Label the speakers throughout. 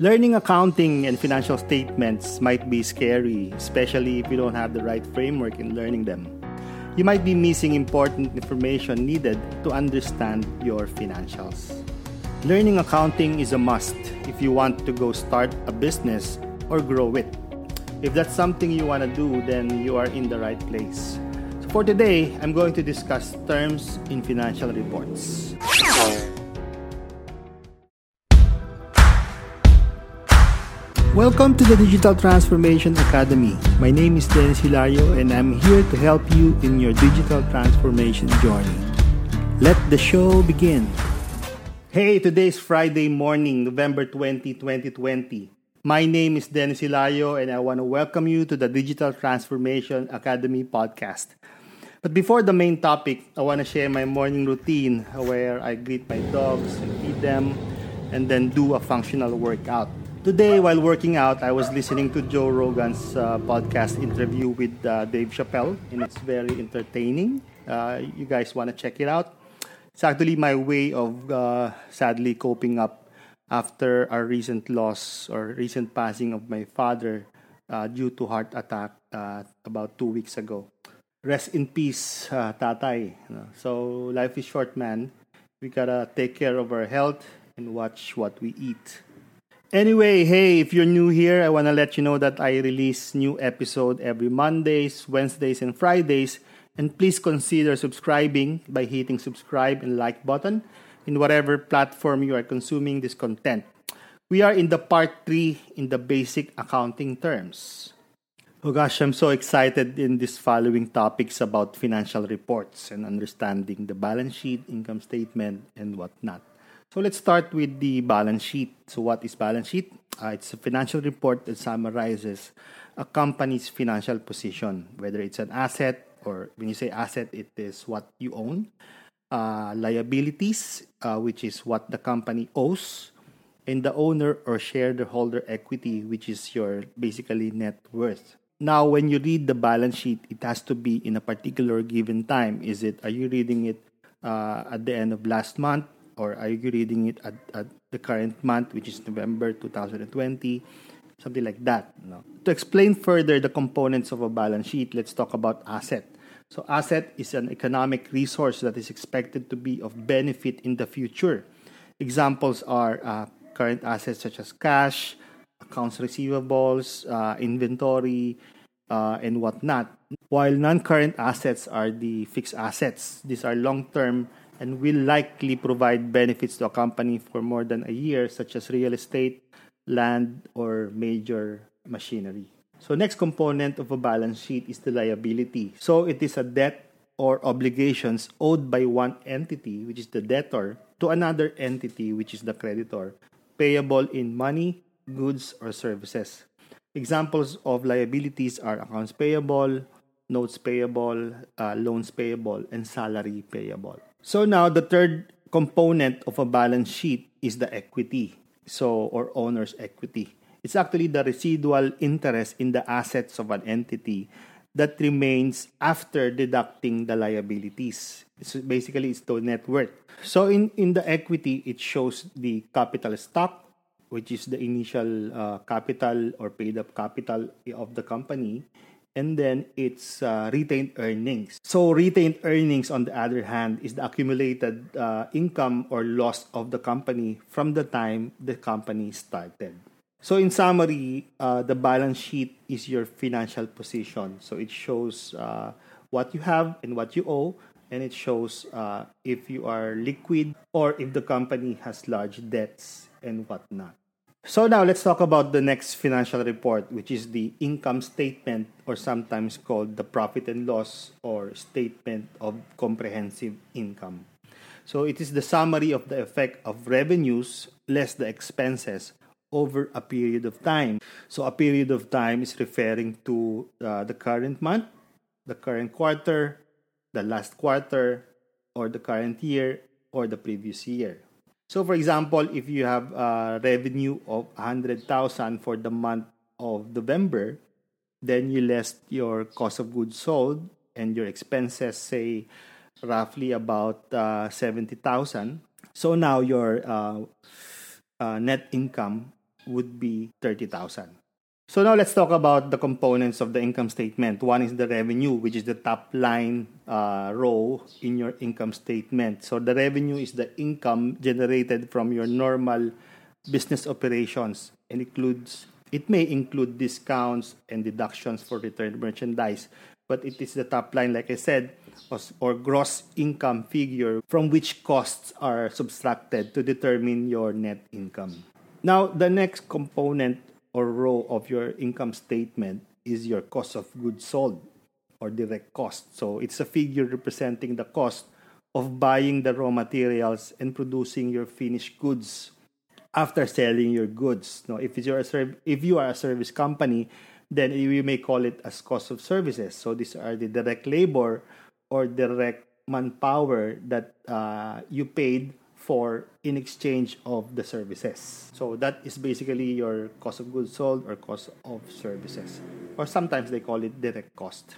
Speaker 1: Learning accounting and financial statements might be scary, especially if you don't have the right framework in learning them. You might be missing important information needed to understand your financials. Learning accounting is a must if you want to go start a business or grow it. If that's something you want to do, then you are in the right place. So for today, I'm going to discuss terms in financial reports. Welcome to the Digital Transformation Academy. My name is Dennis Hilario and I'm here to help you in your digital transformation journey. Let the show begin. Hey, today is Friday morning, November 20, 2020. My name is Dennis Hilario and I want to welcome you to the Digital Transformation Academy podcast. But before the main topic, I want to share my morning routine where I greet my dogs and feed them and then do a functional workout. Today, while working out, I was listening to Joe Rogan's uh, podcast interview with uh, Dave Chappelle, and it's very entertaining. Uh, you guys want to check it out? It's actually my way of uh, sadly coping up after our recent loss or recent passing of my father uh, due to heart attack uh, about two weeks ago. Rest in peace, Tatay. So life is short, man. We gotta take care of our health and watch what we eat. Anyway, hey, if you're new here, I want to let you know that I release new episode every Mondays, Wednesdays, and Fridays. And please consider subscribing by hitting subscribe and like button in whatever platform you are consuming this content. We are in the part 3 in the basic accounting terms. Oh gosh, I'm so excited in these following topics about financial reports and understanding the balance sheet, income statement, and whatnot. So let's start with the balance sheet. So what is balance sheet? Uh, it's a financial report that summarizes a company's financial position, whether it's an asset or when you say asset, it is what you own. Uh, liabilities, uh, which is what the company owes, and the owner or shareholder equity, which is your basically net worth. Now, when you read the balance sheet, it has to be in a particular given time. Is it? Are you reading it uh, at the end of last month? Or are you reading it at, at the current month, which is November 2020? Something like that. No? To explain further the components of a balance sheet, let's talk about asset. So, asset is an economic resource that is expected to be of benefit in the future. Examples are uh, current assets such as cash, accounts receivables, uh, inventory, uh, and whatnot. While non current assets are the fixed assets, these are long term and will likely provide benefits to a company for more than a year, such as real estate, land, or major machinery. So, next component of a balance sheet is the liability. So, it is a debt or obligations owed by one entity, which is the debtor, to another entity, which is the creditor, payable in money, goods, or services. Examples of liabilities are accounts payable, notes payable, uh, loans payable, and salary payable. So now the third component of a balance sheet is the equity. So or owner's equity. It's actually the residual interest in the assets of an entity that remains after deducting the liabilities. So basically it's the net worth. So in, in the equity, it shows the capital stock, which is the initial uh, capital or paid up capital of the company and then its uh, retained earnings. So, retained earnings, on the other hand, is the accumulated uh, income or loss of the company from the time the company started. So, in summary, uh, the balance sheet is your financial position. So, it shows uh, what you have and what you owe, and it shows uh, if you are liquid or if the company has large debts and whatnot. So now let's talk about the next financial report, which is the income statement, or sometimes called the profit and loss or statement of comprehensive income. So it is the summary of the effect of revenues less the expenses over a period of time. So a period of time is referring to uh, the current month, the current quarter, the last quarter, or the current year, or the previous year. So for example, if you have a revenue of 100,000 for the month of November, then you less your cost of goods sold and your expenses say roughly about uh, 70,000. So now your uh, uh, net income would be 30,000. So now let's talk about the components of the income statement. One is the revenue, which is the top line uh, row in your income statement. So the revenue is the income generated from your normal business operations and includes it may include discounts and deductions for returned merchandise, but it is the top line, like I said, or gross income figure from which costs are subtracted to determine your net income. Now, the next component or row of your income statement is your cost of goods sold or direct cost. So it's a figure representing the cost of buying the raw materials and producing your finished goods after selling your goods. Now, if you're a serv- if you are a service company, then you may call it as cost of services. So these are the direct labor or direct manpower that uh, you paid for in exchange of the services. So that is basically your cost of goods sold or cost of services. Or sometimes they call it direct cost.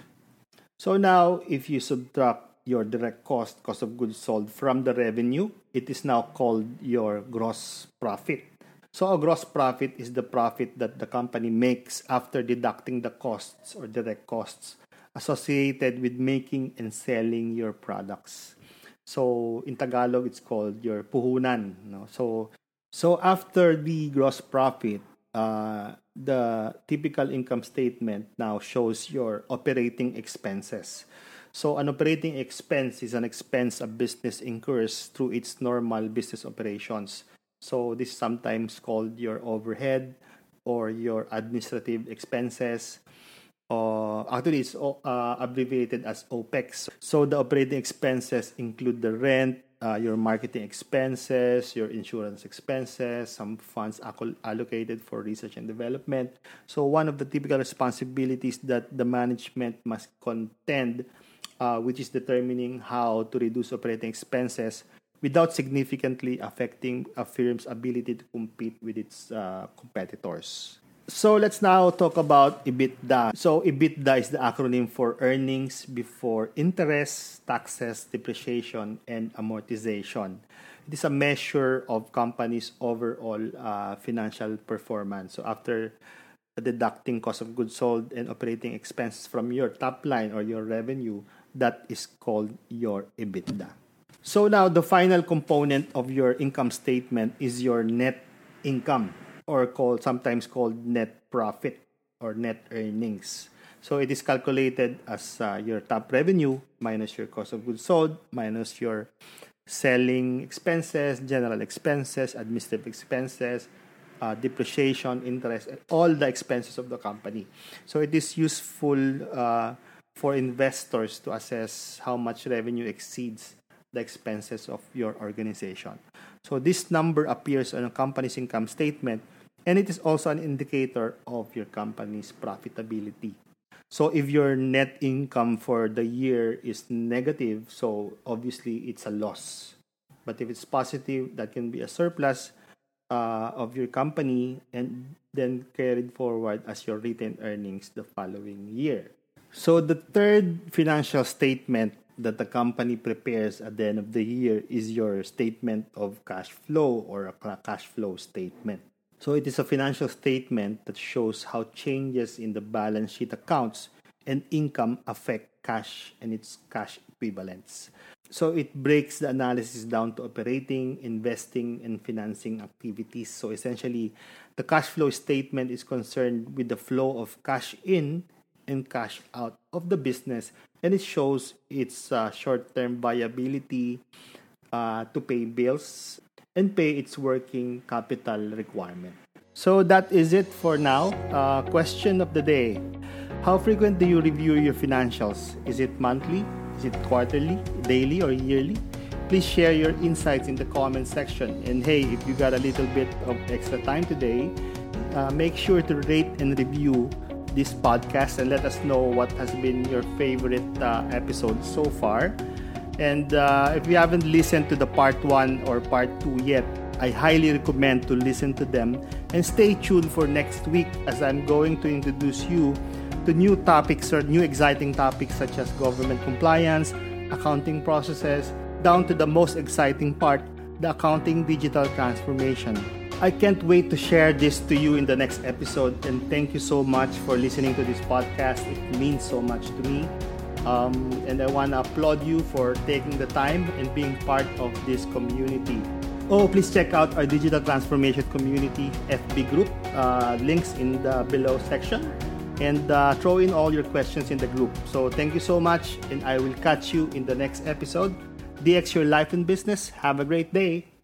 Speaker 1: So now if you subtract your direct cost, cost of goods sold from the revenue, it is now called your gross profit. So a gross profit is the profit that the company makes after deducting the costs or direct costs associated with making and selling your products. So in Tagalog, it's called your puhunan. No? So so after the gross profit, uh, the typical income statement now shows your operating expenses. So an operating expense is an expense a business incurs through its normal business operations. So this is sometimes called your overhead or your administrative expenses. Uh, actually, it's uh, abbreviated as OPEX. So the operating expenses include the rent, uh, your marketing expenses, your insurance expenses, some funds allocated for research and development. So one of the typical responsibilities that the management must contend uh, which is determining how to reduce operating expenses without significantly affecting a firm's ability to compete with its uh, competitors. So let's now talk about EBITDA. So EBITDA is the acronym for earnings before interest, taxes, depreciation, and amortization. It is a measure of companies' overall uh, financial performance. So after deducting cost of goods sold and operating expenses from your top line or your revenue, that is called your EBITDA. So now the final component of your income statement is your net income or called sometimes called net profit or net earnings. So it is calculated as uh, your top revenue minus your cost of goods sold minus your selling expenses, general expenses, administrative expenses, uh, depreciation, interest, all the expenses of the company. So it is useful uh, for investors to assess how much revenue exceeds the expenses of your organization. So this number appears on a company's income statement and it is also an indicator of your company's profitability. So if your net income for the year is negative, so obviously it's a loss. But if it's positive, that can be a surplus uh, of your company and then carried forward as your retained earnings the following year. So the third financial statement that the company prepares at the end of the year is your statement of cash flow or a cash flow statement. So it is a financial statement that shows how changes in the balance sheet accounts and income affect cash and its cash equivalents. So it breaks the analysis down to operating, investing, and financing activities. So essentially, the cash flow statement is concerned with the flow of cash in and cash out of the business and it shows its uh, short-term viability uh, to pay bills and pay its working capital requirement. So that is it for now. Uh, question of the day. How frequent do you review your financials? Is it monthly? Is it quarterly, daily, or yearly? Please share your insights in the comment section. And hey, if you got a little bit of extra time today, uh, make sure to rate and review this podcast and let us know what has been your favorite uh, episode so far. And uh, if you haven't listened to the part one or part two yet, I highly recommend to listen to them and stay tuned for next week as I'm going to introduce you to new topics or new exciting topics such as government compliance, accounting processes, down to the most exciting part, the accounting digital transformation. I can't wait to share this to you in the next episode. And thank you so much for listening to this podcast. It means so much to me. Um, and I want to applaud you for taking the time and being part of this community. Oh, please check out our digital transformation community FB group. Uh, links in the below section. And uh, throw in all your questions in the group. So thank you so much, and I will catch you in the next episode. DX Your Life and Business. Have a great day.